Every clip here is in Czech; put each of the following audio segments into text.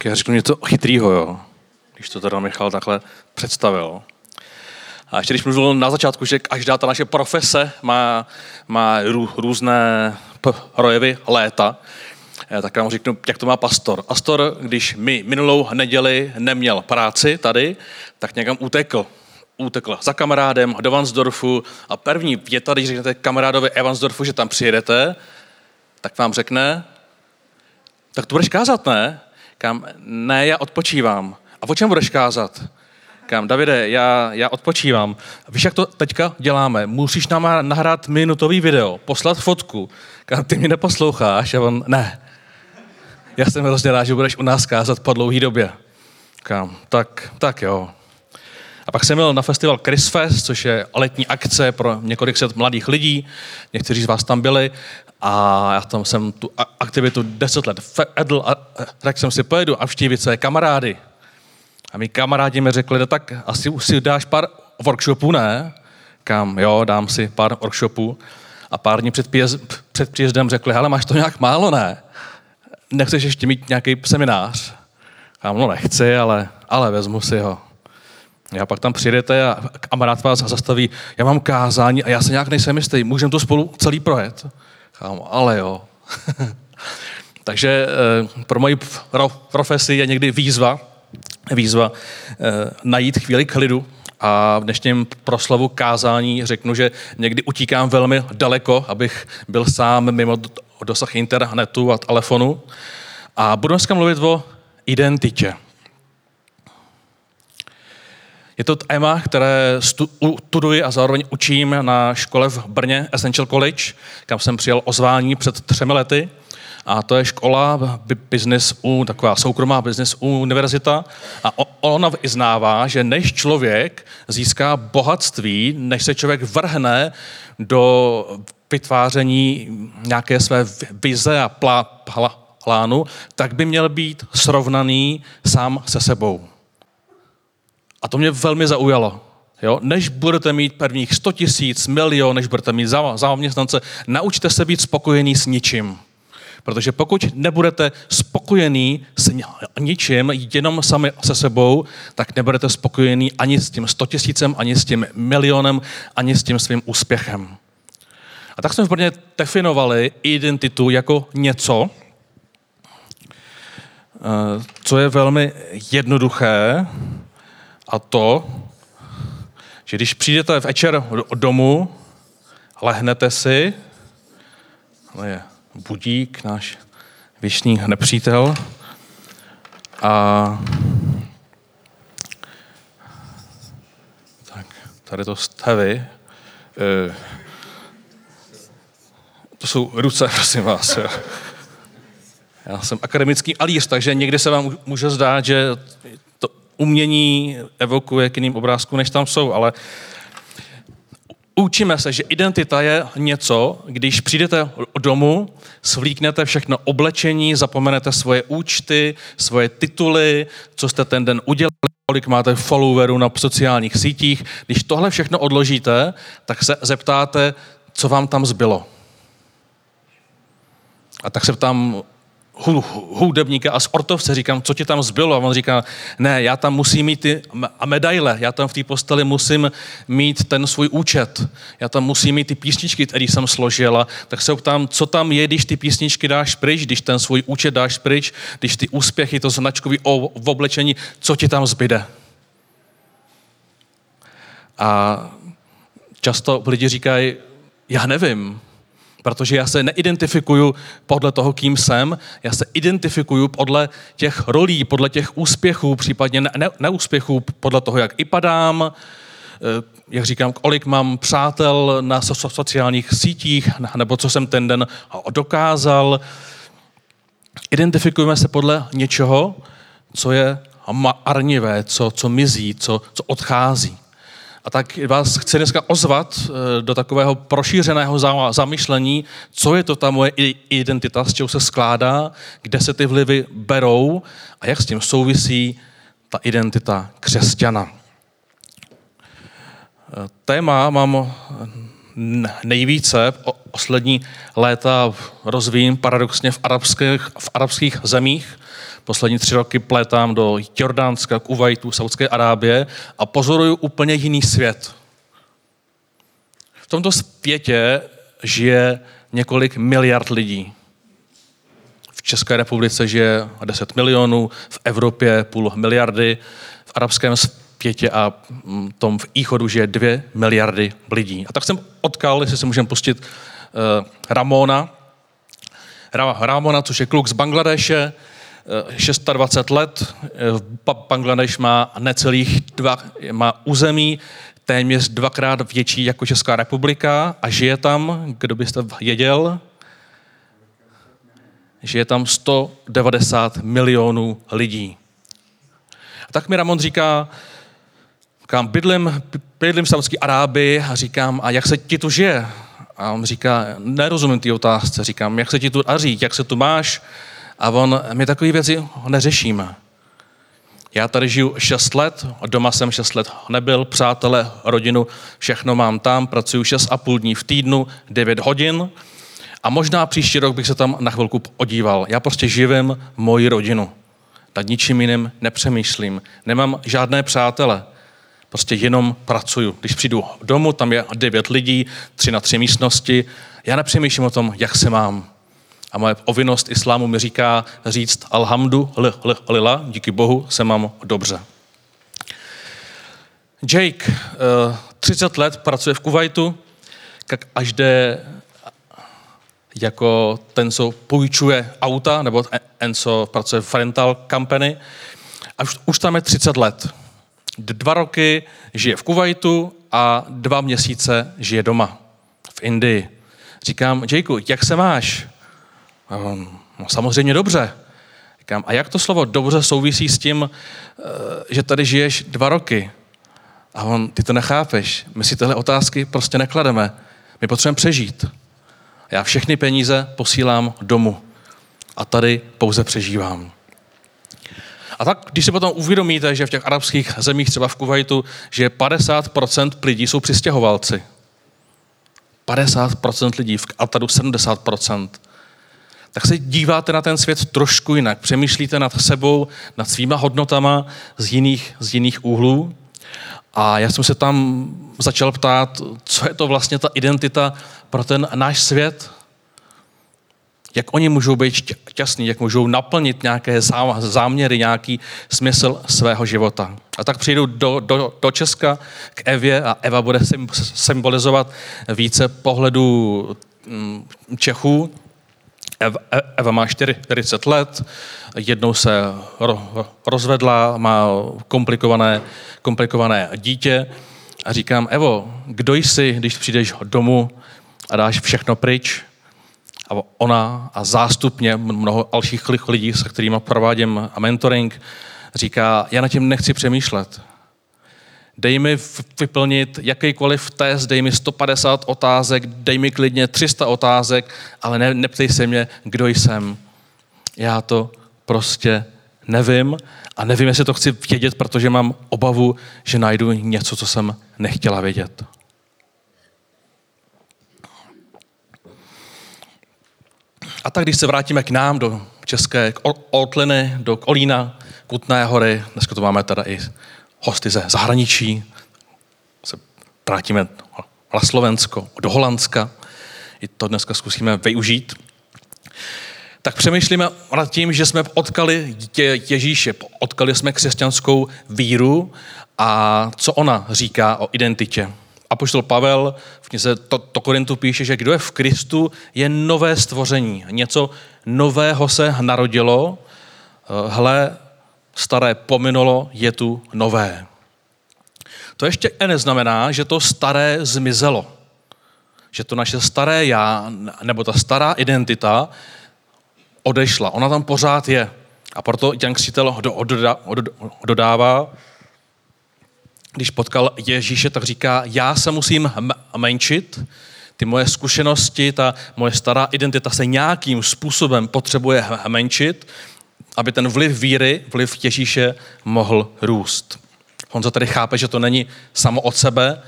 Tak já řeknu něco chytrýho, jo. Když to teda Michal takhle představil. A ještě když mluvil na začátku, že každá ta naše profese má, má rů, různé projevy léta, eh, tak vám řeknu, jak to má pastor. Pastor, když mi minulou neděli neměl práci tady, tak někam utekl. Utekl za kamarádem do Vansdorfu a první věta, když řeknete kamarádovi Evansdorfu, že tam přijedete, tak vám řekne, tak to budeš kázat, ne? Kam, ne, já odpočívám. A o čem budeš kázat? Kam, Davide, já, já odpočívám. Víš, jak to teďka děláme? Musíš nám nahrát minutový video, poslat fotku. Kam, ty mě neposloucháš? A on, ne. Já jsem hrozně rád, že budeš u nás kázat po dlouhé době. Kam, tak, tak jo. A pak jsem byl na festival Chris Fest, což je letní akce pro několik set mladých lidí. Někteří z vás tam byli a já tam jsem tu aktivitu deset let vedl a tak jsem si pojedu a vštívit své kamarády. A mi kamarádi mi řekli, no tak asi už si dáš pár workshopů, ne? Kam, jo, dám si pár workshopů. A pár dní před, pěz, před příjezdem řekli, hele, máš to nějak málo, ne? Nechceš ještě mít nějaký seminář? Kam, no nechci, ale, ale vezmu si ho. Já pak tam přijdete a kamarád vás zastaví, já mám kázání a já se nějak nejsem jistý, můžeme to spolu celý projet? Kam, ale jo. Takže eh, pro moji profesi je někdy výzva, výzva eh, najít chvíli klidu a v dnešním proslovu kázání řeknu, že někdy utíkám velmi daleko, abych byl sám mimo dosah internetu a telefonu. A budu dneska mluvit o identitě. Je to téma, které studuji a zároveň učím na škole v Brně, Essential College, kam jsem přijel ozvání před třemi lety. A to je škola business u, taková soukromá business univerzita. A ona vyznává, že než člověk získá bohatství, než se člověk vrhne do vytváření nějaké své vize a plá, plá, plánu, tak by měl být srovnaný sám se sebou. A to mě velmi zaujalo. Jo? Než budete mít prvních 100 tisíc, milion, než budete mít zaměstnance, naučte se být spokojený s ničím. Protože pokud nebudete spokojení s ničím, jenom sami se sebou, tak nebudete spokojení ani s tím 100 tisícem, ani s tím milionem, ani s tím svým úspěchem. A tak jsme v Brně definovali identitu jako něco, eh, co je velmi jednoduché, a to, že když přijdete večer domů, lehnete si, ale je budík, náš věčný nepřítel, a tak, tady to stavy. E, to jsou ruce, prosím vás. Já jsem akademický alíř, takže někdy se vám může zdát, že umění evokuje k jiným obrázkům, než tam jsou, ale učíme se, že identita je něco, když přijdete domů, svlíknete všechno oblečení, zapomenete svoje účty, svoje tituly, co jste ten den udělali, kolik máte followerů na sociálních sítích. Když tohle všechno odložíte, tak se zeptáte, co vám tam zbylo. A tak se ptám hudebníka a sportovce, říkám, co ti tam zbylo? A on říká, ne, já tam musím mít ty medaile, já tam v té posteli musím mít ten svůj účet, já tam musím mít ty písničky, které jsem složila, tak se ptám, co tam je, když ty písničky dáš pryč, když ten svůj účet dáš pryč, když ty úspěchy, to značkový v oblečení, co ti tam zbyde? A často lidi říkají, já nevím, Protože já se neidentifikuju podle toho, kým jsem, já se identifikuju podle těch rolí, podle těch úspěchů, případně ne- neúspěchů, podle toho, jak i padám, eh, jak říkám, kolik mám přátel na so- sociálních sítích, nebo co jsem ten den dokázal. Identifikujeme se podle něčeho, co je marnivé, co, co mizí, co, co odchází. A tak vás chci dneska ozvat eh, do takového prošířeného zamyšlení, co je to ta moje identita, z čeho se skládá, kde se ty vlivy berou a jak s tím souvisí ta identita křesťana. Eh, téma mám nejvíce poslední léta rozvíjím paradoxně v arabských, v arabských zemích, poslední tři roky plétám do Jordánska, Kuwaitu, Saudské Arábie a pozoruju úplně jiný svět. V tomto světě žije několik miliard lidí. V České republice žije 10 milionů, v Evropě půl miliardy, v arabském světě a mm, tom v Íchodu žije 2 miliardy lidí. A tak jsem odkal, jestli se můžeme pustit, uh, Ramona. Ramona, což je kluk z Bangladeše, 26 let. Bangladeš má necelých dva, má území téměř dvakrát větší jako Česká republika a žije tam, kdo byste věděl, žije tam 190 milionů lidí. A tak mi Ramon říká, říkám, bydlím, bydlím v Saudské Arábii a říkám, a jak se ti tu žije? A on říká, nerozumím ty otázce. Říkám, jak se ti tu aří, jak se tu máš? A on, my takové věci neřešíme. Já tady žiju 6 let, doma jsem 6 let nebyl, přátelé, rodinu, všechno mám tam, pracuji 6 a půl dní v týdnu, 9 hodin a možná příští rok bych se tam na chvilku podíval. Já prostě živím moji rodinu. Nad ničím jiným nepřemýšlím. Nemám žádné přátele. Prostě jenom pracuju. Když přijdu domů, tam je devět lidí, tři na tři místnosti. Já nepřemýšlím o tom, jak se mám. A moje povinnost islámu mi říká říct alhamdu, lila, díky Bohu se mám dobře. Jake, 30 eh, let, pracuje v Kuwaitu, až jde jako ten, co půjčuje auta, nebo ten, co pracuje v rental company. A už, už tam je 30 let. Dva roky žije v Kuwaitu a dva měsíce žije doma v Indii. Říkám, Jakeu, jak se máš? No, samozřejmě dobře. Říkám, a jak to slovo dobře souvisí s tím, eh, že tady žiješ dva roky? A on, ty to nechápeš. My si tyhle otázky prostě neklademe. My potřebujeme přežít. Já všechny peníze posílám domů. A tady pouze přežívám. A tak, když si potom uvědomíte, že v těch arabských zemích, třeba v Kuwaitu, že 50% lidí jsou přistěhovalci. 50% lidí, v Kataru 70%. Tak se díváte na ten svět trošku jinak. Přemýšlíte nad sebou, nad svýma hodnotama z jiných, z jiných úhlů. A já jsem se tam začal ptát, co je to vlastně ta identita pro ten náš svět, jak oni můžou být šťastní, jak můžou naplnit nějaké záměry, nějaký smysl svého života. A tak přijdu do, do, do Česka k Evě a Eva bude symbolizovat více pohledů mm, Čechů. Eva, má 40 let, jednou se rozvedla, má komplikované, komplikované dítě a říkám, Evo, kdo jsi, když přijdeš domů a dáš všechno pryč, a ona a zástupně mnoho dalších lidí, se kterými provádím a mentoring, říká, já na tím nechci přemýšlet. Dej mi vyplnit jakýkoliv test, dej mi 150 otázek, dej mi klidně 300 otázek, ale ne, neptej se mě, kdo jsem. Já to prostě nevím a nevím, jestli to chci vědět, protože mám obavu, že najdu něco, co jsem nechtěla vědět. A tak když se vrátíme k nám, do České Oltliny, do Kolína, Kutné hory, dneska to máme teda i hosty ze zahraničí, se vrátíme na Slovensko, do Holandska, i to dneska zkusíme využít, tak přemýšlíme nad tím, že jsme odkali Ježíše, odkali jsme křesťanskou víru a co ona říká o identitě. Apoštol Pavel v knize to, to Korintu píše, že kdo je v Kristu, je nové stvoření. Něco nového se narodilo, hle, staré pominulo, je tu nové. To ještě neznamená, že to staré zmizelo. Že to naše staré já, nebo ta stará identita odešla. Ona tam pořád je. A proto Jan Křitel dodává, když potkal Ježíše, tak říká, já se musím menšit, ty moje zkušenosti, ta moje stará identita se nějakým způsobem potřebuje menšit, aby ten vliv víry, vliv Ježíše mohl růst. Honza tady chápe, že to není samo od sebe,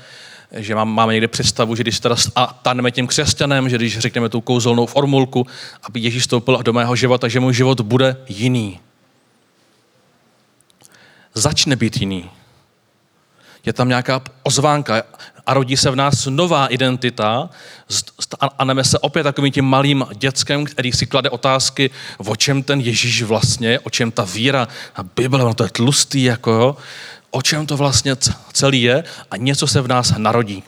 že mám, máme někde představu, že když teda staneme tím křesťanem, že když řekneme tu kouzelnou formulku, aby Ježíš vstoupil do mého života, že můj život bude jiný. Začne být jiný. Je tam nějaká ozvánka a rodí se v nás nová identita a neme se opět takovým tím malým dětskem, který si klade otázky, o čem ten Ježíš vlastně, o čem ta víra a Bible, no to je tlustý, jako jo, o čem to vlastně celý je a něco se v nás narodí.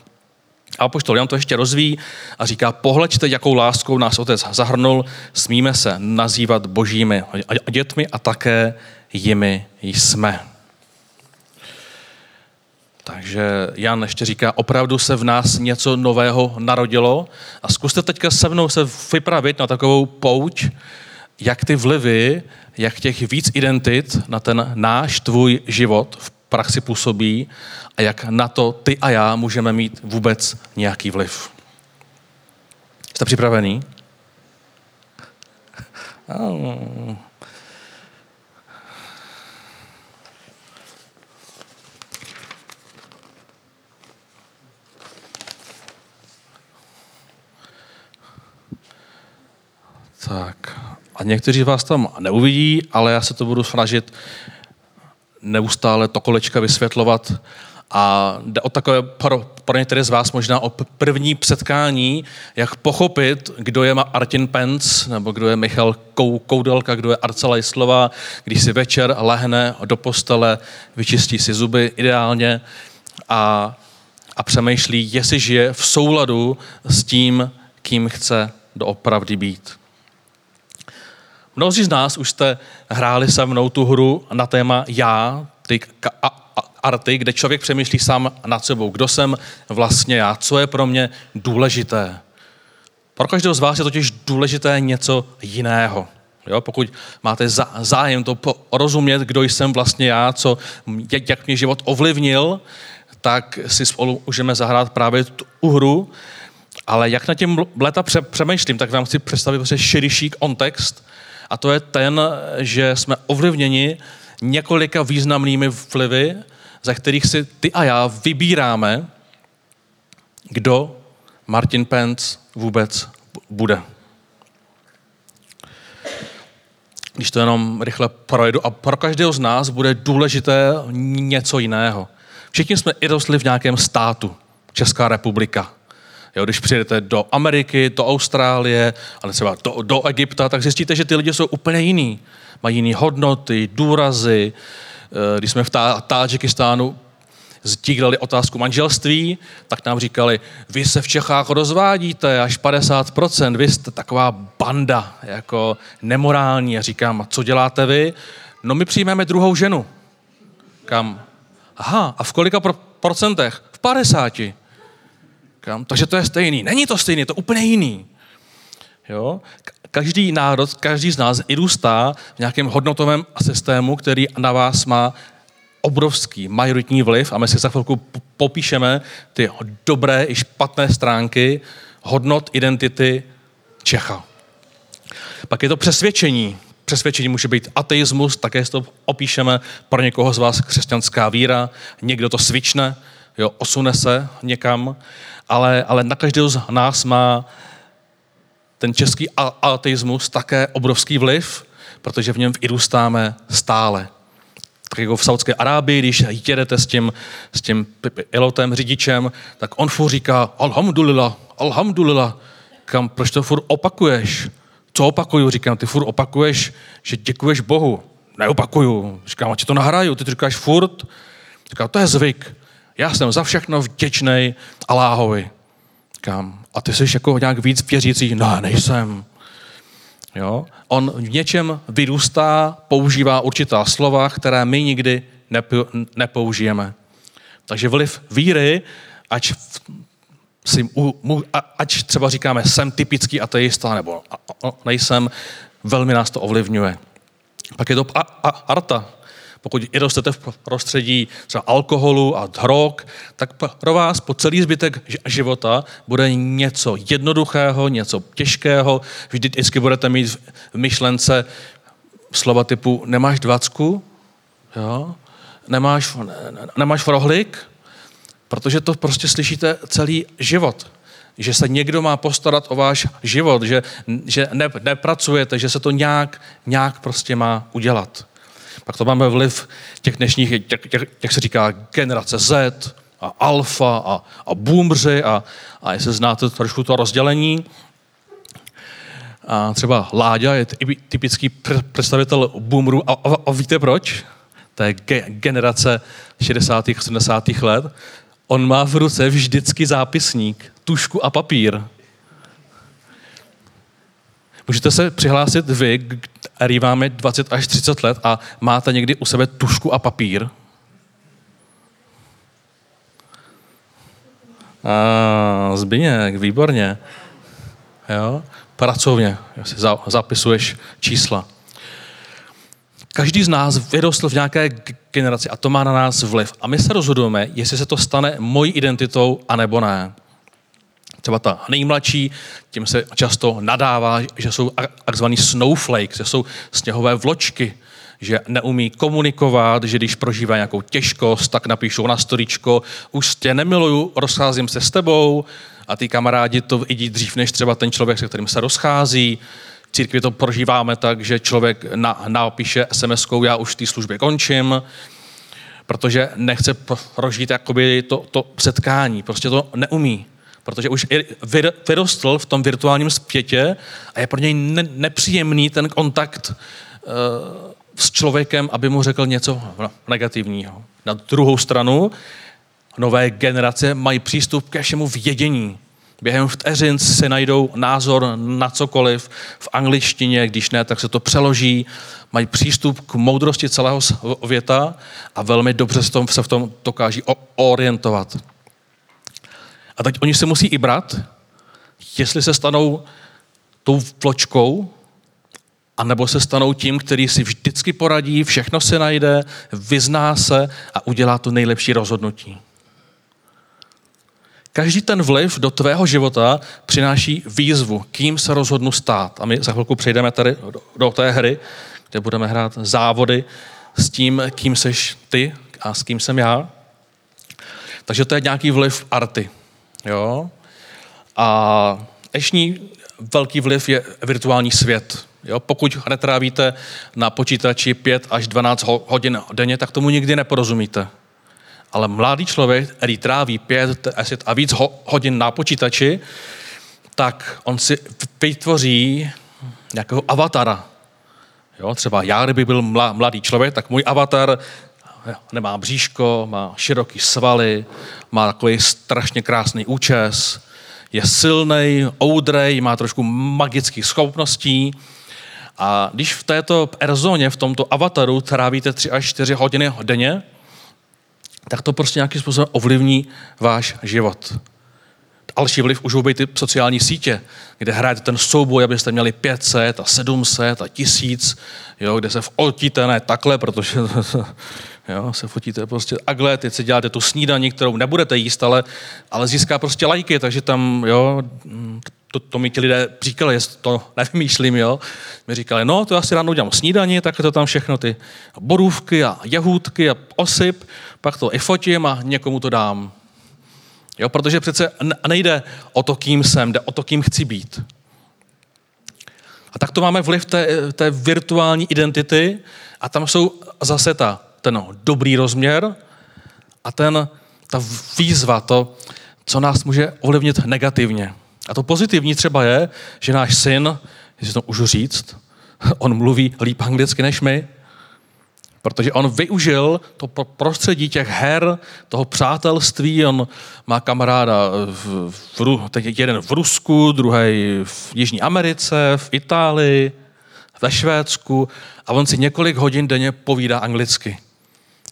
A poštol Jan to ještě rozvíjí a říká, pohleďte, jakou láskou nás otec zahrnul, smíme se nazývat božími dětmi a také jimi jsme. Takže Jan ještě říká, opravdu se v nás něco nového narodilo a zkuste teďka se mnou se vypravit na takovou pouť, jak ty vlivy, jak těch víc identit na ten náš, tvůj život v praxi působí a jak na to ty a já můžeme mít vůbec nějaký vliv. Jste připravený? Tak. A někteří z vás tam neuvidí, ale já se to budu snažit neustále to kolečka vysvětlovat. A jde o takové pro, pro některé z vás možná o první setkání, jak pochopit, kdo je Martin Pence, nebo kdo je Michal Koudelka, kdo je Arcela Jislova, když si večer lehne do postele, vyčistí si zuby ideálně a, a přemýšlí, jestli žije v souladu s tím, kým chce doopravdy být. Mnozí z nás už jste hráli se mnou tu hru na téma já, ty arty, kde člověk přemýšlí sám nad sebou. Kdo jsem vlastně já? Co je pro mě důležité? Pro každého z vás je totiž důležité něco jiného. Jo, pokud máte zájem to porozumět, kdo jsem vlastně já, co, jak, mě život ovlivnil, tak si spolu můžeme zahrát právě tu hru. Ale jak na tím leta přemýšlím, tak vám chci představit prostě širší kontext, a to je ten, že jsme ovlivněni několika významnými vlivy, ze kterých si ty a já vybíráme, kdo Martin Pence vůbec bude. Když to jenom rychle projedu, a pro každého z nás bude důležité něco jiného. Všichni jsme i rostli v nějakém státu. Česká republika, Jo, když přijedete do Ameriky, do Austrálie, ale třeba do, do Egypta, tak zjistíte, že ty lidi jsou úplně jiný. Mají jiné hodnoty, důrazy. Eh, když jsme v Tádžikistánu sdíleli otázku manželství, tak nám říkali, vy se v Čechách rozvádíte až 50%, vy jste taková banda, jako nemorální. A říkám, co děláte vy? No my přijmeme druhou ženu. Kam? Aha, a v kolika procentech? V 50. Říkám, takže to je stejný. Není to stejný, je to úplně jiný. Jo? Každý národ, každý z nás i růstá v nějakém hodnotovém systému, který na vás má obrovský majoritní vliv a my si za chvilku popíšeme ty dobré i špatné stránky hodnot identity Čecha. Pak je to přesvědčení. Přesvědčení může být ateismus, také si to opíšeme. Pro někoho z vás křesťanská víra, někdo to svične, jo, osune se někam ale, ale na každého z nás má ten český ateismus také obrovský vliv, protože v něm vyrůstáme stále. Tak jako v Saudské Arábii, když jedete s tím, s tím pilotem, řidičem, tak on furt říká Alhamdulillah, Alhamdulillah. Kam, proč to furt opakuješ? Co opakuju? Říkám, ty furt opakuješ, že děkuješ Bohu. Neopakuju. Říkám, a ti to nahraju, ty to říkáš furt. Říkám, to je zvyk já jsem za všechno vděčný Aláhovi. Kam? A ty jsi jako nějak víc věřící? No, nejsem. Jo? On v něčem vyrůstá, používá určitá slova, které my nikdy nepoužijeme. Takže vliv víry, ať, si, ať třeba říkáme, jsem typický ateista, nebo nejsem, velmi nás to ovlivňuje. Pak je to a, a, arta, pokud i rostete v prostředí třeba alkoholu a drog, tak pro vás po celý zbytek života bude něco jednoduchého, něco těžkého. Vždycky budete mít v myšlence slova typu nemáš dvacku, jo? Nemáš, nemáš rohlik, protože to prostě slyšíte celý život že se někdo má postarat o váš život, že, že ne, nepracujete, že se to nějak, nějak prostě má udělat. Pak to máme vliv těch dnešních, jak se říká, generace Z a alfa a, a boomři a, a jestli znáte trošku to rozdělení, a třeba Láďa je typický představitel boomerů. A, a, a víte proč? To je ge, generace 60. 70. let. On má v ruce vždycky zápisník, tušku a papír. Můžete se přihlásit vy, který máme 20 až 30 let a máte někdy u sebe tušku a papír? A, Zbyněk, výborně. Jo? Pracovně, si zapisuješ čísla. Každý z nás vyrostl v nějaké generaci a to má na nás vliv. A my se rozhodujeme, jestli se to stane mojí identitou, anebo ne. Třeba ta nejmladší, tím se často nadává, že jsou takzvaný snowflakes, že jsou sněhové vločky, že neumí komunikovat, že když prožívá nějakou těžkost, tak napíšou na storičko, už tě nemiluju, rozcházím se s tebou a ty kamarádi to vidí dřív než třeba ten člověk, se kterým se rozchází. V církvi to prožíváme tak, že člověk na, napíše sms já už v té službě končím, protože nechce prožít jakoby to, to setkání, prostě to neumí protože už vyrostl v tom virtuálním zpětě a je pro něj ne- nepříjemný ten kontakt uh, s člověkem, aby mu řekl něco negativního. Na druhou stranu, nové generace mají přístup ke všemu vědění. Během vteřin si najdou názor na cokoliv v angličtině, když ne, tak se to přeloží. Mají přístup k moudrosti celého světa a velmi dobře se, v tom dokáží orientovat. A teď oni se musí i brát, jestli se stanou tou vločkou, anebo se stanou tím, který si vždycky poradí, všechno se najde, vyzná se a udělá to nejlepší rozhodnutí. Každý ten vliv do tvého života přináší výzvu, kým se rozhodnu stát. A my za chvilku přejdeme tady do, do té hry, kde budeme hrát závody s tím, kým seš ty a s kým jsem já. Takže to je nějaký vliv arty. Jo? A dnešní velký vliv je virtuální svět. Jo? Pokud netrávíte na počítači 5 až 12 hodin denně, tak tomu nikdy neporozumíte. Ale mladý člověk, který tráví 5 a víc hodin na počítači, tak on si vytvoří nějakého avatara. Jo? Třeba já, kdyby byl mladý člověk, tak můj avatar nemá bříško, má široký svaly, má takový strašně krásný účes, je silný, oudrej, má trošku magických schopností. A když v této erzóně, v tomto avataru trávíte 3 až 4 hodiny denně, tak to prostě nějakým způsobem ovlivní váš život. Další vliv už být ty sociální sítě, kde hrajete ten souboj, abyste měli 500 a 700 a 1000, jo, kde se fotíte ne takhle, protože Jo, se fotíte prostě takhle, teď si děláte tu snídaní, kterou nebudete jíst, ale, ale získá prostě lajky, takže tam, jo, to, to mi ti lidé říkali, to nevymýšlím, jo. Mi říkali, no, to já si ráno udělám snídaní, tak to tam všechno ty borůvky a jahůdky a osyp, pak to i fotím a někomu to dám. Jo, protože přece nejde o to, kým jsem, jde o to, kým chci být. A tak to máme vliv té, té virtuální identity a tam jsou zase ta ten dobrý rozměr a ten, ta výzva, to, co nás může ovlivnit negativně. A to pozitivní třeba je, že náš syn, jestli to můžu říct, on mluví líp anglicky než my, protože on využil to prostředí těch her, toho přátelství, on má kamaráda v, v, teď jeden v Rusku, druhý v Jižní Americe, v Itálii, ve Švédsku a on si několik hodin denně povídá anglicky.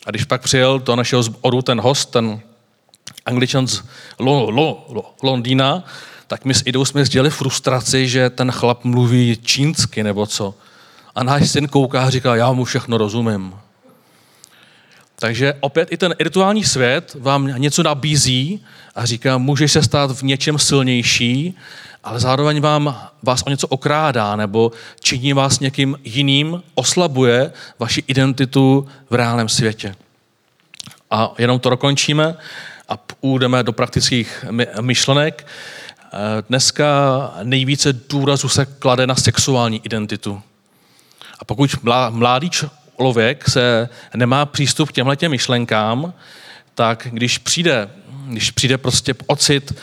A když pak přijel do našeho zboru ten host, ten angličan z Lo, Lo, Lo, Londýna, tak my s Idou jsme sdělili frustraci, že ten chlap mluví čínsky nebo co. A náš syn kouká a říká, já mu všechno rozumím. Takže opět i ten rituální svět vám něco nabízí a říká, můžeš se stát v něčem silnější, ale zároveň vám, vás o něco okrádá nebo činí vás někým jiným, oslabuje vaši identitu v reálném světě. A jenom to dokončíme a půjdeme do praktických myšlenek. Dneska nejvíce důrazu se klade na sexuální identitu. A pokud mladý člověk se nemá přístup k těmhle myšlenkám, tak když přijde, když přijde prostě ocit,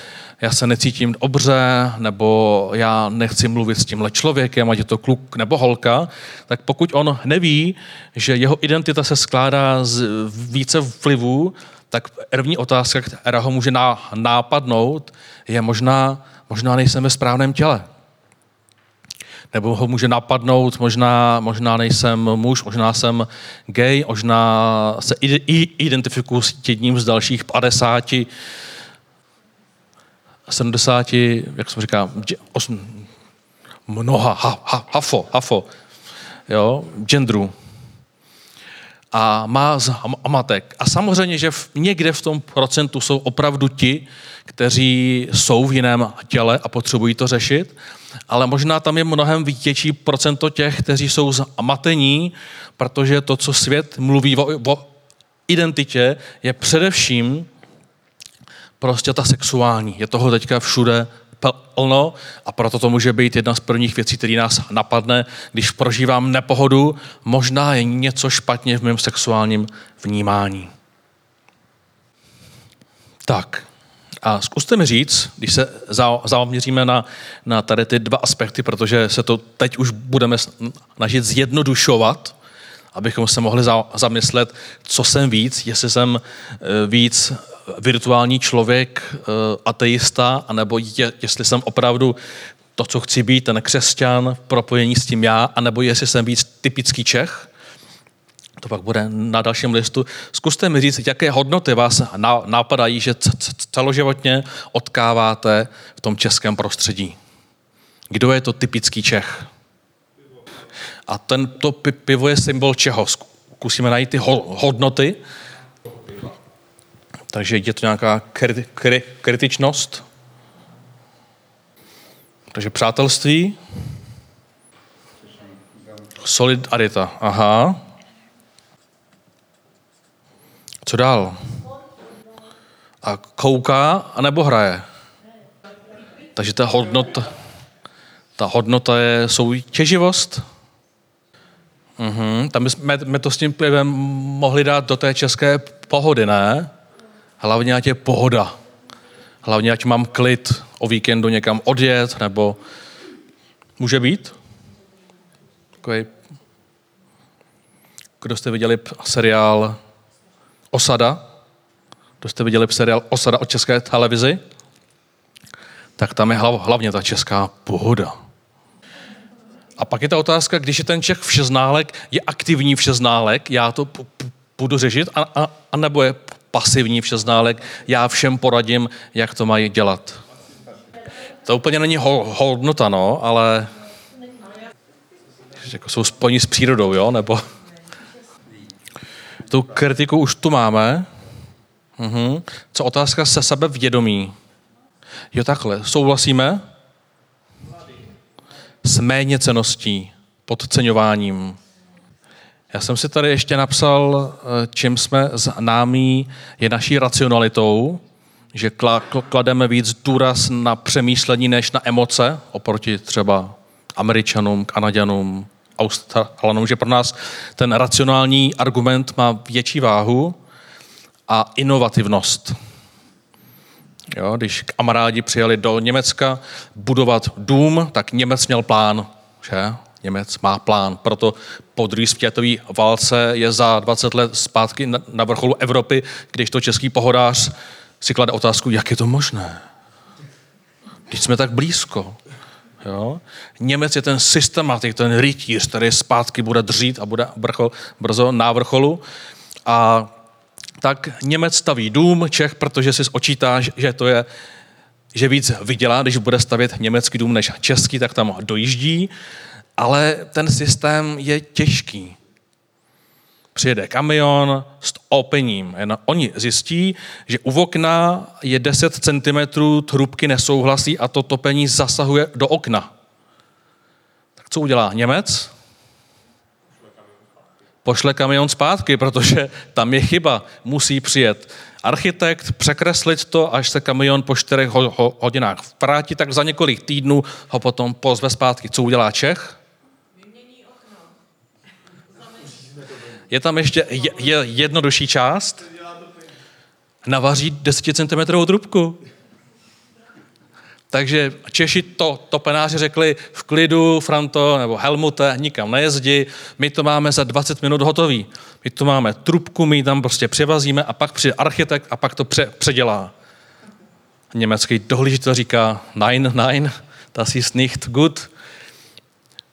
já se necítím dobře, nebo já nechci mluvit s tímhle člověkem, ať je to kluk nebo holka, tak pokud on neví, že jeho identita se skládá z více vlivů, tak první otázka, která ho může nápadnout, je možná, možná nejsem ve správném těle. Nebo ho může napadnout, možná, možná nejsem muž, možná jsem gay, možná se identifikuji s jedním z dalších 50 70, jak jsem říká, 8, mnoha, ha, ha, hafo, hafo, jo, genderů. A má z amatek. A samozřejmě, že v, někde v tom procentu jsou opravdu ti, kteří jsou v jiném těle a potřebují to řešit, ale možná tam je mnohem větší procento těch, kteří jsou zamatení, protože to, co svět mluví o, o identitě, je především prostě ta sexuální. Je toho teďka všude plno a proto to může být jedna z prvních věcí, které nás napadne, když prožívám nepohodu, možná je něco špatně v mém sexuálním vnímání. Tak, a zkuste mi říct, když se zaměříme na, na tady ty dva aspekty, protože se to teď už budeme snažit zjednodušovat, abychom se mohli zamyslet, co jsem víc, jestli jsem e, víc virtuální člověk, e, ateista, anebo je, jestli jsem opravdu to, co chci být, ten křesťan, propojení s tím já, anebo jestli jsem víc typický Čech, to pak bude na dalším listu. Zkuste mi říct, jaké hodnoty vás napadají, že celoživotně odkáváte v tom českém prostředí. Kdo je to typický Čech? A tento pivo je symbol čeho? Zkusíme najít ty hodnoty. Takže je to nějaká kriti- kri- kritičnost. Takže přátelství. Solidarita. Aha. Co dál? A kouká, anebo hraje. Takže ta hodnota, ta hodnota je soutěživost. Mhm, tam jsme to s tím pivem mohli dát do té české pohody, ne? Hlavně ať je pohoda. Hlavně ať mám klid o víkendu někam odjet, nebo může být? Takový... Kdo jste viděli seriál Osada, to jste viděli seriál Osada o české televizi, tak tam je hlavně ta česká pohoda. A pak je ta otázka, když je ten Čech všeználek, je aktivní všeználek, já to budu řešit, a, a, a nebo je pasivní všeználek, já všem poradím, jak to mají dělat. To úplně není hodnota, no, ale jako jsou spojení s přírodou, jo, nebo tu kritiku už tu máme. Mhm. Co otázka se sebe vědomí? Jo, takhle. Souhlasíme? S méněceností, podceňováním. Já jsem si tady ještě napsal, eh, čím jsme známí, je naší racionalitou, že klademe víc důraz na přemýšlení než na emoce, oproti třeba Američanům, Kanaděnům, Australanům, že pro nás ten racionální argument má větší váhu a inovativnost. Jo, když kamarádi přijeli do Německa budovat dům, tak Němec měl plán, že? Němec má plán, proto po druhé světové válce je za 20 let zpátky na vrcholu Evropy, když to český pohodář si klade otázku, jak je to možné. Když jsme tak blízko. Jo? Němec je ten systematik, ten rytíř, který zpátky bude dřít a bude brcho, brzo na vrcholu. A tak Němec staví dům, Čech, protože si očítá, že to je že víc vydělá, když bude stavět německý dům než český, tak tam dojíždí, ale ten systém je těžký. Přijede kamion s opením. Oni zjistí, že u okna je 10 cm trubky nesouhlasí a to topení zasahuje do okna. Tak co udělá Němec? Pošle kamion zpátky, protože tam je chyba. Musí přijet architekt, překreslit to, až se kamion po čtyřech hodinách vrátí, tak za několik týdnů ho potom pozve zpátky. Co udělá Čech? Je tam ještě je, je jednodušší část. Navaří 10 cm trubku. Takže Češi to, topenáři řekli v klidu, Franto nebo Helmute, nikam nejezdi, my to máme za 20 minut hotový. My tu máme trubku, my tam prostě převazíme a pak přijde architekt a pak to pře, předělá. Německý dohlížitel říká, nein, nein, das ist nicht gut.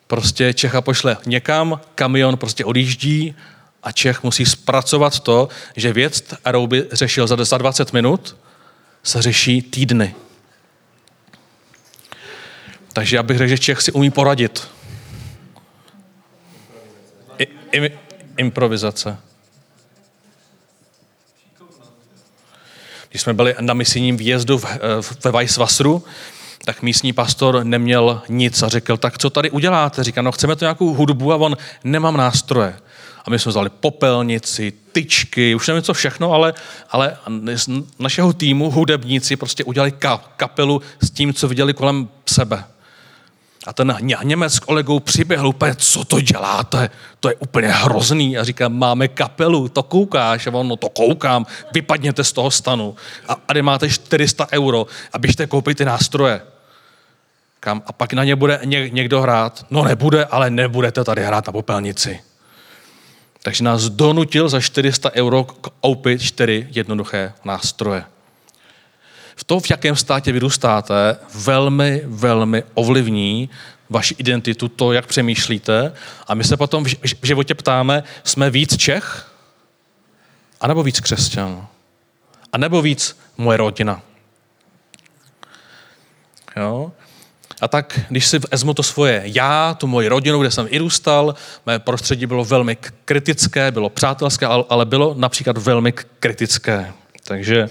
Prostě Čecha pošle někam, kamion prostě odjíždí a Čech musí zpracovat to, že věc, kterou by řešil za 20 minut, se řeší týdny. Takže já bych řekl, že Čech si umí poradit. I, i, improvizace. Když jsme byli na misijním výjezdu ve Weisswasseru, tak místní pastor neměl nic a řekl, tak co tady uděláte? Říká, no chceme to nějakou hudbu a on, nemám nástroje. A my jsme vzali popelnici, tyčky, už nevím co všechno, ale, ale z našeho týmu hudebníci prostě udělali kapelu s tím, co viděli kolem sebe. A ten Němec s kolegou přiběhl úplně, co to děláte? To je úplně hrozný. A říká, máme kapelu, to koukáš? A on, no to koukám, vypadněte z toho stanu. A, kde máte 400 euro a běžte koupit ty nástroje. Kam? A pak na ně bude ně, někdo hrát? No nebude, ale nebudete tady hrát na popelnici. Takže nás donutil za 400 euro koupit čtyři jednoduché nástroje v tom, v jakém státě vyrůstáte, velmi, velmi ovlivní vaši identitu, to, jak přemýšlíte. A my se potom v životě ptáme, jsme víc Čech, anebo víc křesťan, a nebo víc moje rodina. Jo? A tak, když si vezmu to svoje já, tu moji rodinu, kde jsem vyrůstal, mé prostředí bylo velmi kritické, bylo přátelské, ale bylo například velmi kritické. Takže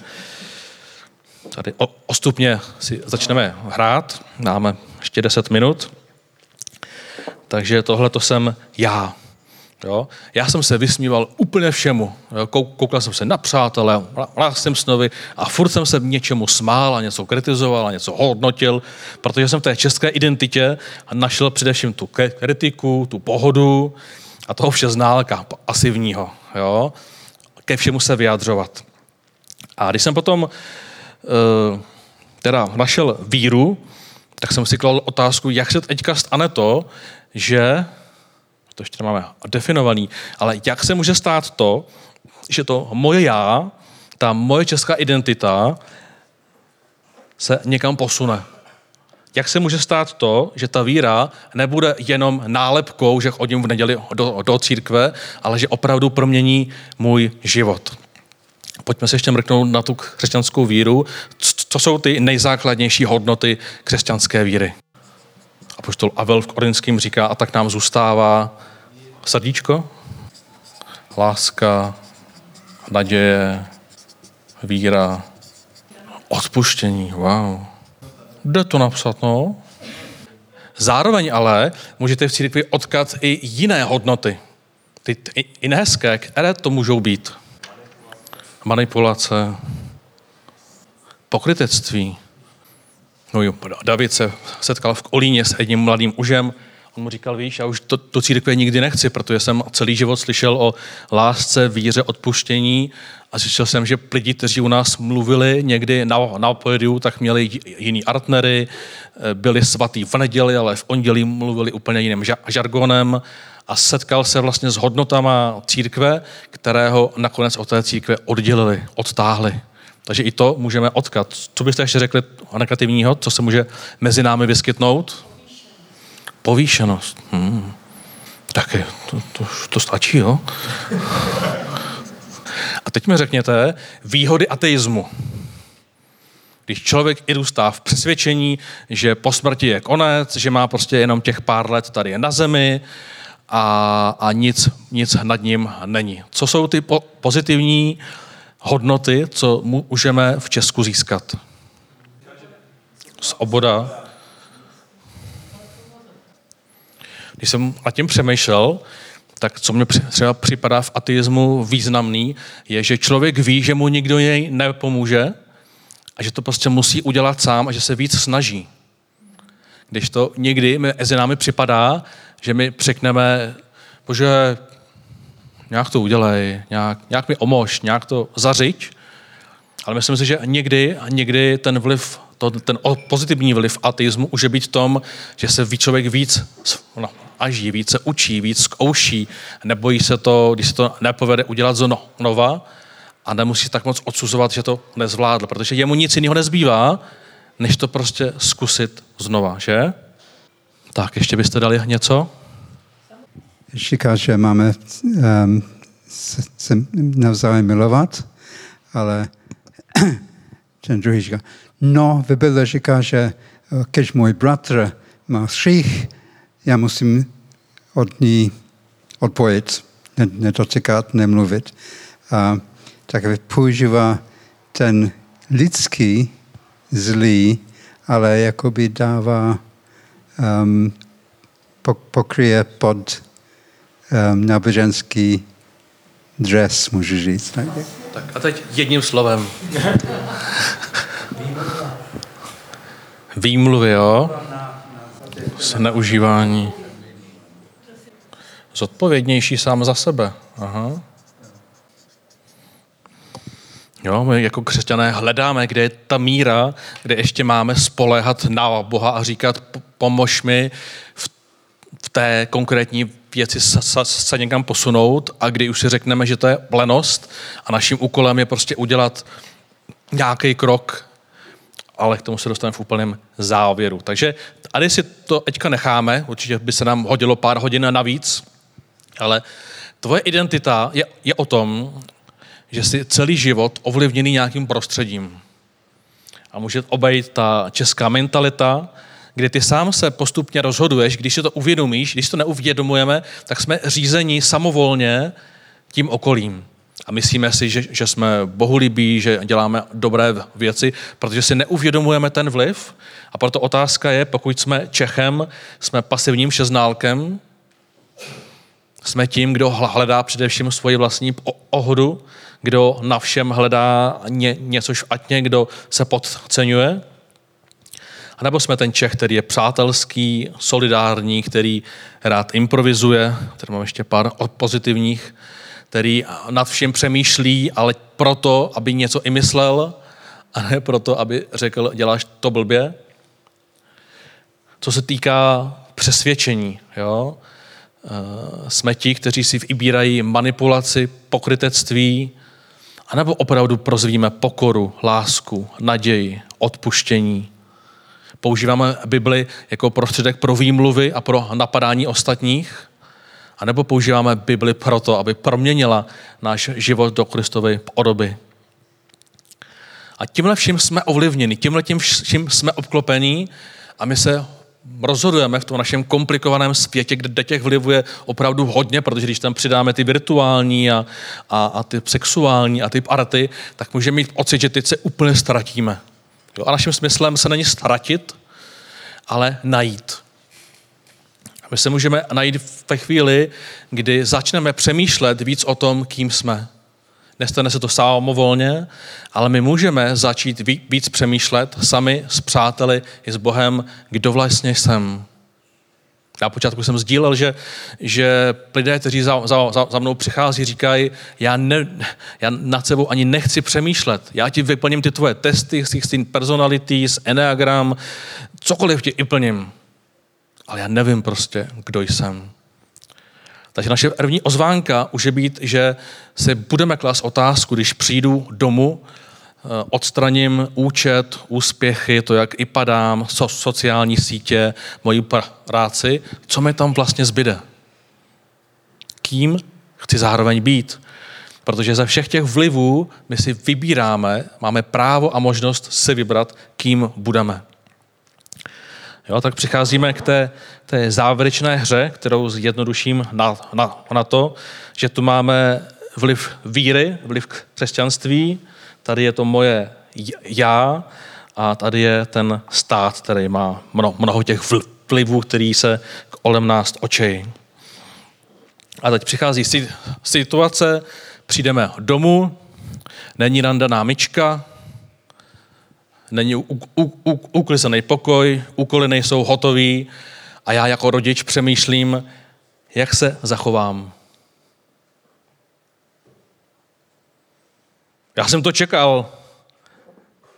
Tady ostupně si začneme hrát, máme ještě 10 minut. Takže tohle to jsem já. Jo? Já jsem se vysmíval úplně všemu. Jo? Koukal jsem se na přátele, jsem snovy a furt jsem se něčemu smál a něco kritizoval a něco hodnotil, protože jsem v té české identitě našel především tu kritiku, tu pohodu a toho vše ználka pasivního. Jo? Ke všemu se vyjadřovat. A když jsem potom Eh, teda našel víru, tak jsem si kladl otázku, jak se teďka stane to, že, to ještě nemáme definovaný, ale jak se může stát to, že to moje já, ta moje česká identita se někam posune. Jak se může stát to, že ta víra nebude jenom nálepkou, že chodím v neděli do, do církve, ale že opravdu promění můj život pojďme se ještě mrknout na tu křesťanskou víru. Co jsou ty nejzákladnější hodnoty křesťanské víry? A poštol Avel v Korinským říká, a tak nám zůstává srdíčko, láska, naděje, víra, odpuštění. Wow. Jde to napsat, no? Zároveň ale můžete v církvi odkat i jiné hodnoty. Ty i hezké, které to můžou být manipulace, pokrytectví. No jo, David se setkal v Kolíně s jedním mladým mužem, on mu říkal, víš, já už to, to církve nikdy nechci, protože jsem celý život slyšel o lásce, víře, odpuštění a slyšel jsem, že lidi, kteří u nás mluvili někdy na, na pódiu, tak měli jiný partnery, byli svatý v neděli, ale v pondělí mluvili úplně jiným žargonem a setkal se vlastně s hodnotama církve, kterého nakonec od té církve oddělili, odtáhli. Takže i to můžeme odkat. Co byste ještě řekli negativního, co se může mezi námi vyskytnout? Povýšenost. Hmm. Tak to, to, to stačí, jo? A teď mi řekněte výhody ateismu. Když člověk i růstá v přesvědčení, že po smrti je konec, že má prostě jenom těch pár let tady na zemi, a, a nic, nic nad ním není. Co jsou ty po, pozitivní hodnoty, co můžeme v Česku získat? Svoboda. Když jsem nad tím přemýšlel, tak co mě třeba připadá v ateismu významný, je, že člověk ví, že mu nikdo jej nepomůže a že to prostě musí udělat sám a že se víc snaží. Když to někdy mezi námi připadá, že my překneme, bože, nějak to udělej, nějak, nějak mi omož, nějak to zařiď. Ale myslím si, že někdy, někdy ten vliv, to, ten pozitivní vliv ateismu může být v tom, že se ví člověk víc no, aží, víc se učí, víc zkouší, nebojí se to, když se to nepovede udělat znova a nemusí tak moc odsuzovat, že to nezvládl, protože jemu nic jiného nezbývá, než to prostě zkusit znova, že? Tak, ještě byste dali něco? Říká, že máme um, se, se navzájem milovat, ale ten druhý říká, no, v Bible říká, že když můj bratr má hřích, já musím od ní odpojit, nedotýkat, nemluvit. A tak používá ten lidský zlý, ale jakoby dává, um, pokryje pod um, náboženský dres, můžu říct. Tak, tak a teď jedním slovem. Výmluvy, jo? Zneužívání. Zodpovědnější sám za sebe. Aha. Jo, my jako křesťané hledáme, kde je ta míra, kde ještě máme spoléhat na Boha a říkat, pomož mi v, v té konkrétní věci se, se, se někam posunout a kdy už si řekneme, že to je plenost a naším úkolem je prostě udělat nějaký krok, ale k tomu se dostaneme v úplném závěru. Takže tady si to teďka necháme, určitě by se nám hodilo pár hodin navíc, ale tvoje identita je, je o tom, že jsi celý život ovlivněný nějakým prostředím. A může obejít ta česká mentalita, kdy ty sám se postupně rozhoduješ, když si to uvědomíš, když to neuvědomujeme, tak jsme řízeni samovolně tím okolím. A myslíme si, že, že jsme bohulibí, že děláme dobré věci, protože si neuvědomujeme ten vliv. A proto otázka je, pokud jsme Čechem, jsme pasivním šeználkem, jsme tím, kdo hledá především svoji vlastní ohodu, kdo na všem hledá ně, něco špatně, kdo se podceňuje. A nebo jsme ten Čech, který je přátelský, solidární, který rád improvizuje, tady mám ještě pár pozitivních, který nad vším přemýšlí, ale proto, aby něco i myslel, a ne proto, aby řekl, děláš to blbě. Co se týká přesvědčení, jo? Eh, jsme ti, kteří si vybírají manipulaci, pokrytectví, anebo opravdu prozvíme pokoru, lásku, naději, odpuštění. Používáme Bibli jako prostředek pro výmluvy a pro napadání ostatních, anebo používáme Bibli proto, aby proměnila náš život do Kristovy podoby. A tímhle vším jsme ovlivněni, tímhle tím vším jsme obklopení a my se rozhodujeme v tom našem komplikovaném světě, kde těch vlivů je opravdu hodně, protože když tam přidáme ty virtuální a, a, a ty sexuální a ty arty, tak můžeme mít pocit, že teď se úplně ztratíme. Jo? A naším smyslem se není ztratit, ale najít. A my se můžeme najít ve chvíli, kdy začneme přemýšlet víc o tom, kým jsme. Nestane se to samovolně, ale my můžeme začít víc přemýšlet sami s přáteli i s Bohem, kdo vlastně jsem. Na počátku jsem sdílel, že, že lidé, kteří za, za, za mnou přichází, říkají, já, ne, já nad sebou ani nechci přemýšlet. Já ti vyplním ty tvoje testy, 16 personalities, enneagram, cokoliv ti vyplním. Ale já nevím prostě, kdo jsem. Takže naše první ozvánka může být, že si budeme klást otázku, když přijdu domů, odstraním účet, úspěchy, to, jak i padám, so, sociální sítě, moji práci, co mi tam vlastně zbyde? Kým chci zároveň být? Protože ze všech těch vlivů my si vybíráme, máme právo a možnost si vybrat, kým budeme. Jo, tak přicházíme k té, té závěrečné hře, kterou zjednoduším na, na, na to, že tu máme vliv víry, vliv křesťanství, tady je to moje já a tady je ten stát, který má mnoho, mnoho těch vlivů, který se kolem nás očejí. A teď přichází situace, přijdeme domů, není randaná myčka, není uklizený pokoj, úkoly nejsou hotový. A já jako rodič přemýšlím, jak se zachovám. Já jsem to čekal.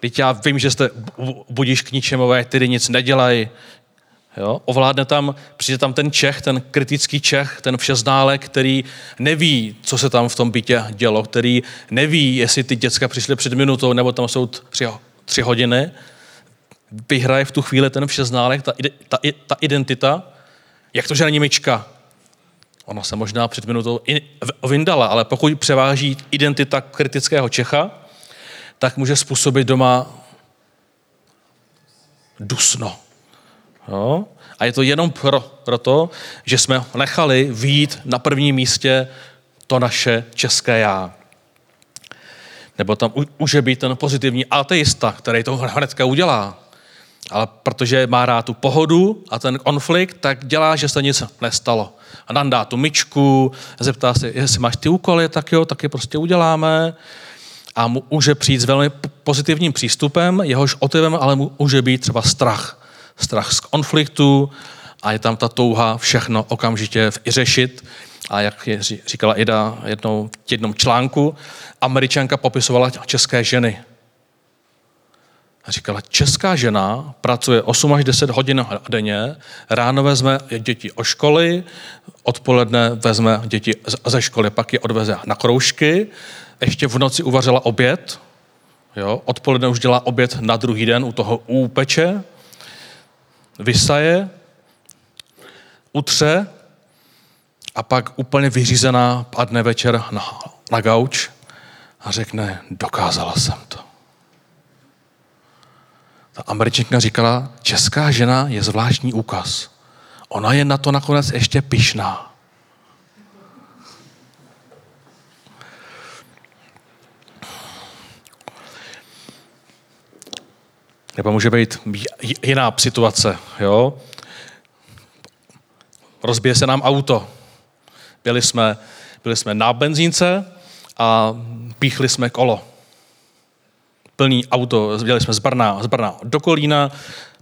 Teď já vím, že jste budíš k ničemu, tedy nic nedělají. Jo? Ovládne tam, přijde tam ten Čech, ten kritický Čech, ten všeználek, který neví, co se tam v tom bytě dělo, který neví, jestli ty děcka přišly před minutou, nebo tam jsou tři, tři hodiny. Vyhraje v tu chvíli ten všeználek, ta, ta, ta identita, jak to, že není myčka. Ona se možná před minutou vyndala, ale pokud převáží identita kritického Čecha, tak může způsobit doma dusno. Jo? A je to jenom pro, proto, že jsme nechali výjít na prvním místě to naše české já. Nebo tam může být ten pozitivní ateista, který to hnedka udělá. Ale protože má rád tu pohodu a ten konflikt, tak dělá, že se nic nestalo. A nám dá tu myčku, zeptá se, jestli máš ty úkoly, tak jo, tak je prostě uděláme. A může přijít s velmi pozitivním přístupem, jehož otivem ale může být třeba strach strach z konfliktu a je tam ta touha všechno okamžitě řešit. A jak je říkala Ida jednou, v jednom článku, američanka popisovala české ženy. A říkala, česká žena pracuje 8 až 10 hodin denně, ráno vezme děti o školy, odpoledne vezme děti ze školy, pak je odveze na kroužky, ještě v noci uvařila oběd, jo, odpoledne už dělá oběd na druhý den u toho úpeče, vysaje, utře a pak úplně vyřízená padne večer na, na gauč a řekne, dokázala jsem to. Ta američanka říkala, česká žena je zvláštní úkaz. Ona je na to nakonec ještě pišná. Nebo může být jiná situace. Jo? Rozbije se nám auto. Byli jsme, byli jsme na benzínce a píchli jsme kolo. Plný auto, jeli jsme z Brna, z Brna do Kolína,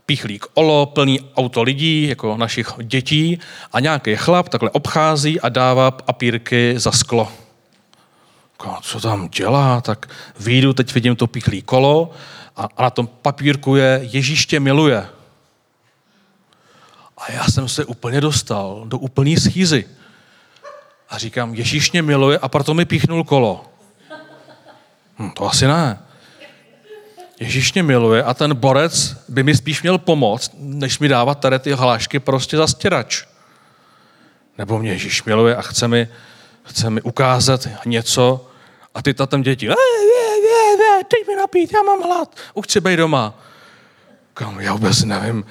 píchlík olo, plný auto lidí, jako našich dětí a nějaký chlap takhle obchází a dává papírky za sklo. Co tam dělá? Tak výjdu, teď vidím to píchlý kolo a, a na tom papírku je Ježíš tě miluje. A já jsem se úplně dostal do úplný schýzy. A říkám, Ježíš mě miluje a proto mi píchnul kolo. Hm, to asi ne. Ježíš mě miluje a ten borec by mi spíš měl pomoct, než mi dávat tady ty hlášky prostě za stěrač. Nebo mě Ježíš miluje a chce mi, chce mi ukázat něco a ty tam děti, teď mi napít, já mám hlad, už chci být doma. Kam, já vůbec nevím.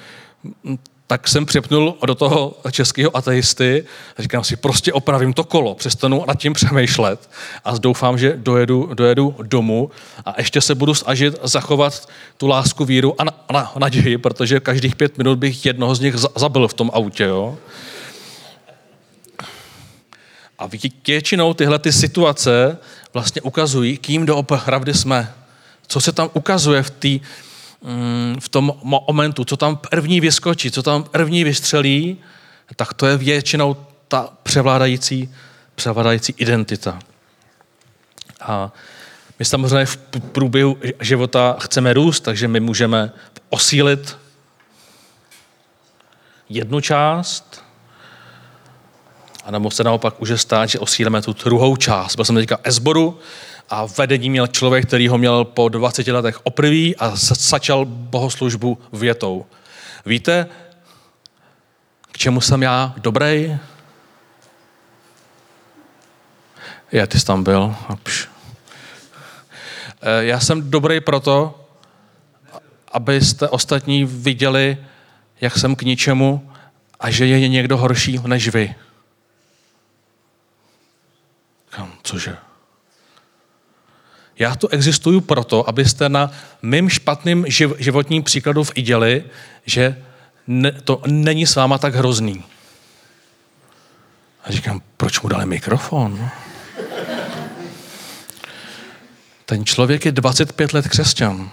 Tak jsem přepnul do toho českého ateisty a říkám si, prostě opravím to kolo, přestanu nad tím přemýšlet a doufám, že dojedu, dojedu domů a ještě se budu snažit zachovat tu lásku, víru a, na, na, naději, protože každých pět minut bych jednoho z nich zabil v tom autě. Jo? A většinou tyhle ty situace vlastně ukazují, kým doopravdy jsme co se tam ukazuje v, mm, v tom momentu, co tam první vyskočí, co tam první vystřelí, tak to je většinou ta převládající, převládající identita. A my samozřejmě v průběhu života chceme růst, takže my můžeme osílit jednu část, a nebo se naopak může stát, že osílíme tu druhou část. Byl jsem teďka esboru, a vedení měl člověk, který ho měl po 20 letech oprví a začal bohoslužbu větou. Víte, k čemu jsem já dobrý? Já, ty jsi tam byl. E, já jsem dobrý proto, abyste ostatní viděli, jak jsem k ničemu a že je někdo horší než vy. Kam, cože? Já tu existuju proto, abyste na mým špatným životním příkladu v iděli, že ne, to není s váma tak hrozný. A říkám, proč mu dali mikrofon? Ten člověk je 25 let křesťan,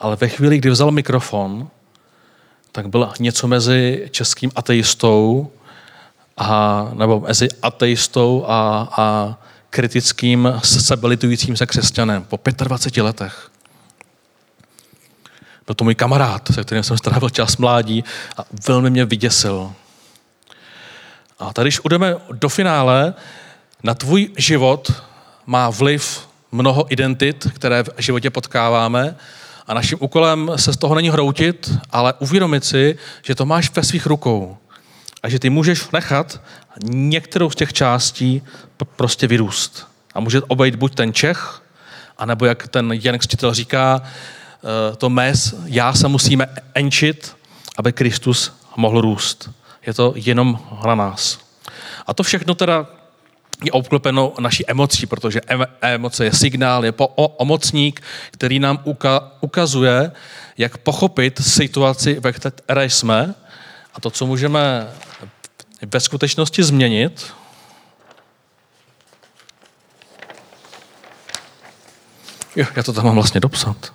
ale ve chvíli, kdy vzal mikrofon, tak byl něco mezi českým ateistou a, nebo mezi ateistou a, a kritickým, sebelitujícím se křesťanem po 25 letech. Byl to můj kamarád, se kterým jsem strávil čas mládí a velmi mě vyděsil. A tady, když jdeme do finále, na tvůj život má vliv mnoho identit, které v životě potkáváme a naším úkolem se z toho není hroutit, ale uvědomit si, že to máš ve svých rukou a že ty můžeš nechat některou z těch částí prostě vyrůst. A může obejít buď ten Čech, anebo jak ten Jan Křtitel říká, eh, to mes, já se musíme enčit, aby Kristus mohl růst. Je to jenom na nás. A to všechno teda je obklopeno naší emocí, protože emoce je signál, je omocník, který nám ukazuje, jak pochopit situaci, ve které jsme a to, co můžeme ve skutečnosti změnit, jo, já to tam mám vlastně dopsat.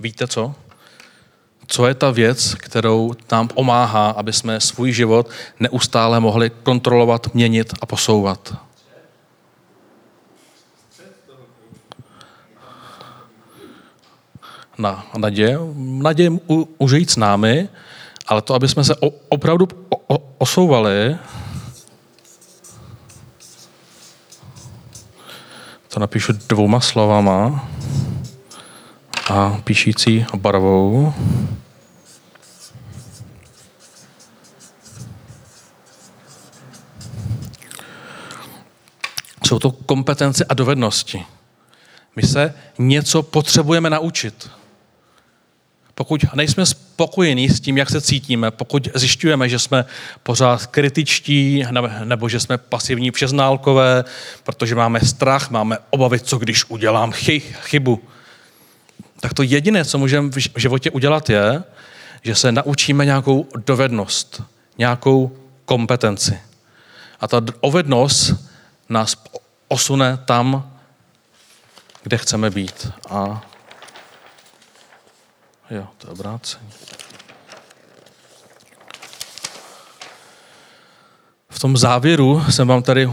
Víte co? co je ta věc, kterou nám pomáhá, aby jsme svůj život neustále mohli kontrolovat, měnit a posouvat. Na naděje, naděje může jít s námi, ale to, aby jsme se opravdu osouvali, to napíšu dvouma slovama a píšící barvou. Jsou to kompetence a dovednosti. My se něco potřebujeme naučit. Pokud nejsme spokojení s tím, jak se cítíme, pokud zjišťujeme, že jsme pořád kritičtí nebo že jsme pasivní přeználkové, protože máme strach, máme obavy, co když udělám chybu, tak to jediné, co můžeme v životě udělat, je, že se naučíme nějakou dovednost, nějakou kompetenci. A ta dovednost nás osune tam, kde chceme být. A jo, to je obrácení. V tom závěru jsem vám tady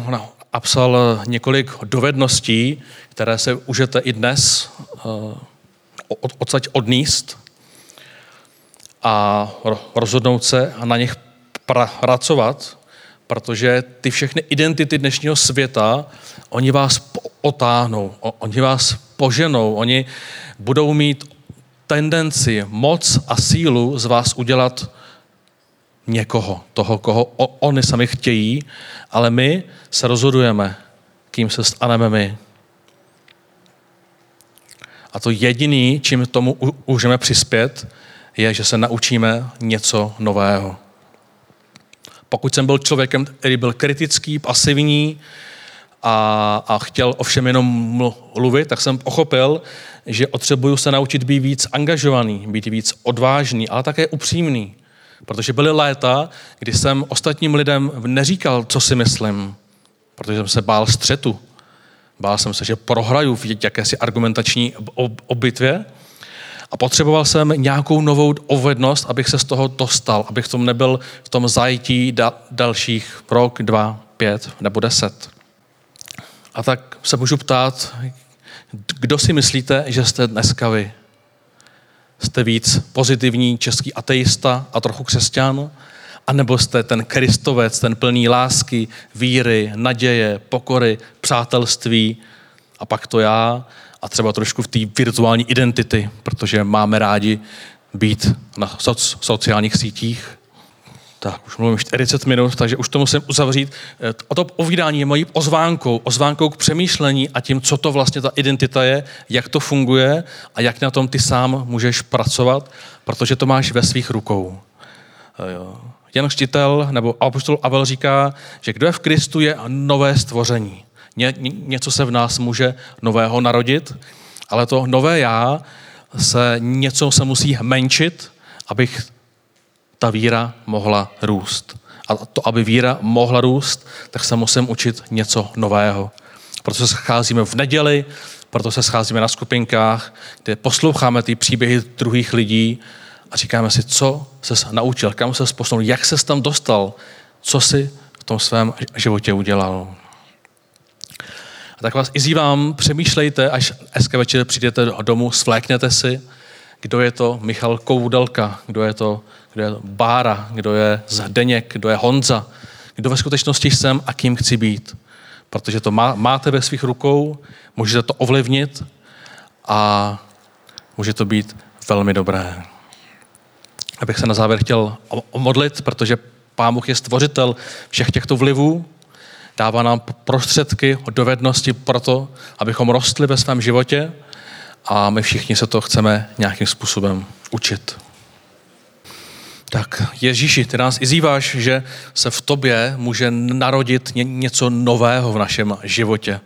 napsal několik dovedností, které se užete i dnes eh, od, odsaď odníst a rozhodnout se a na nich pracovat, protože ty všechny identity dnešního světa, oni vás otáhnou, oni vás poženou, oni budou mít tendenci, moc a sílu z vás udělat někoho, toho, koho oni sami chtějí, ale my se rozhodujeme, kým se staneme my. A to jediný, čím tomu můžeme přispět, je, že se naučíme něco nového. Pokud jsem byl člověkem, který byl kritický, pasivní a, a chtěl ovšem jenom mluvit, tak jsem pochopil, že potřebuju se naučit být víc angažovaný, být víc odvážný, ale také upřímný. Protože byly léta, kdy jsem ostatním lidem neříkal, co si myslím, protože jsem se bál střetu. Bál jsem se, že prohraju v jakési argumentační obitvě a potřeboval jsem nějakou novou dovednost, abych se z toho dostal, abych v tom nebyl v tom zajetí da, dalších rok, dva, pět nebo deset. A tak se můžu ptát, kdo si myslíte, že jste dneska vy? Jste víc pozitivní český ateista a trochu křesťan? A nebo jste ten kristovec, ten plný lásky, víry, naděje, pokory, přátelství a pak to já a třeba trošku v té virtuální identity, protože máme rádi být na soc- sociálních sítích. Tak, už mluvím 40 minut, takže už to musím uzavřít. O to povídání je mojí ozvánkou, ozvánkou k přemýšlení a tím, co to vlastně ta identita je, jak to funguje a jak na tom ty sám můžeš pracovat, protože to máš ve svých rukou. Jo. Jan Křtitel nebo apostol Avel říká, že kdo je v Kristu je nové stvoření. Ně, něco se v nás může nového narodit, ale to nové já se něco se musí menšit, abych ta víra mohla růst. A to, aby víra mohla růst, tak se musím učit něco nového. Proto se scházíme v neděli, proto se scházíme na skupinkách, kde posloucháme ty příběhy druhých lidí, a říkáme si, co se naučil, kam se posunul, jak se tam dostal, co si tom svém životě udělal. A tak vás izývám, přemýšlejte, až dneska večer přijdete domů, svlékněte si, kdo je to Michal Koudelka, kdo je to, kdo je Bára, kdo je Zdeněk, kdo je Honza, kdo ve skutečnosti jsem a kým chci být. Protože to má, máte ve svých rukou, můžete to ovlivnit a může to být velmi dobré. Abych se na závěr chtěl omodlit, protože Pán Bůh je stvořitel všech těchto vlivů, dává nám prostředky, dovednosti pro to, abychom rostli ve svém životě a my všichni se to chceme nějakým způsobem učit. Tak Ježíši, ty nás izýváš, že se v tobě může narodit něco nového v našem životě.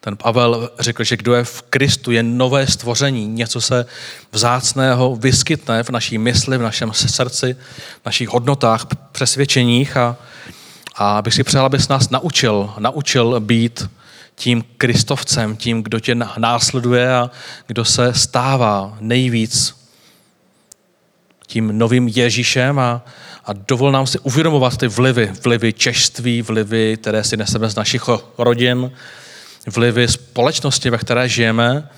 Ten Pavel řekl, že kdo je v Kristu, je nové stvoření, něco se vzácného vyskytne v naší mysli, v našem srdci, v našich hodnotách, přesvědčeních a, a bych si přál, abys nás naučil, naučil být tím kristovcem, tím, kdo tě následuje a kdo se stává nejvíc tím novým Ježíšem a, a dovol nám si uvědomovat ty vlivy, vlivy češtví, vlivy, které si neseme z našich rodin, vlivy společnosti, ve které žijeme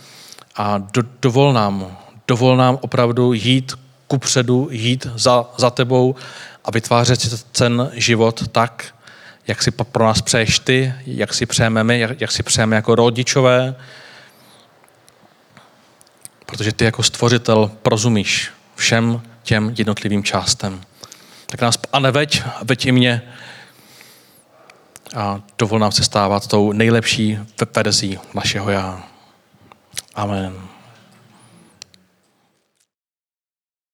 a do, dovol nám, dovol nám opravdu jít kupředu, jít za, za tebou a vytvářet ten život tak, jak si pro nás přeješ ty, jak si přejeme my, jak, jak si přejeme jako rodičové, protože ty jako stvořitel prozumíš všem těm jednotlivým částem. Tak nás, a neveď, veď i mě a dovol nám se stávat tou nejlepší verzí našeho já. Amen.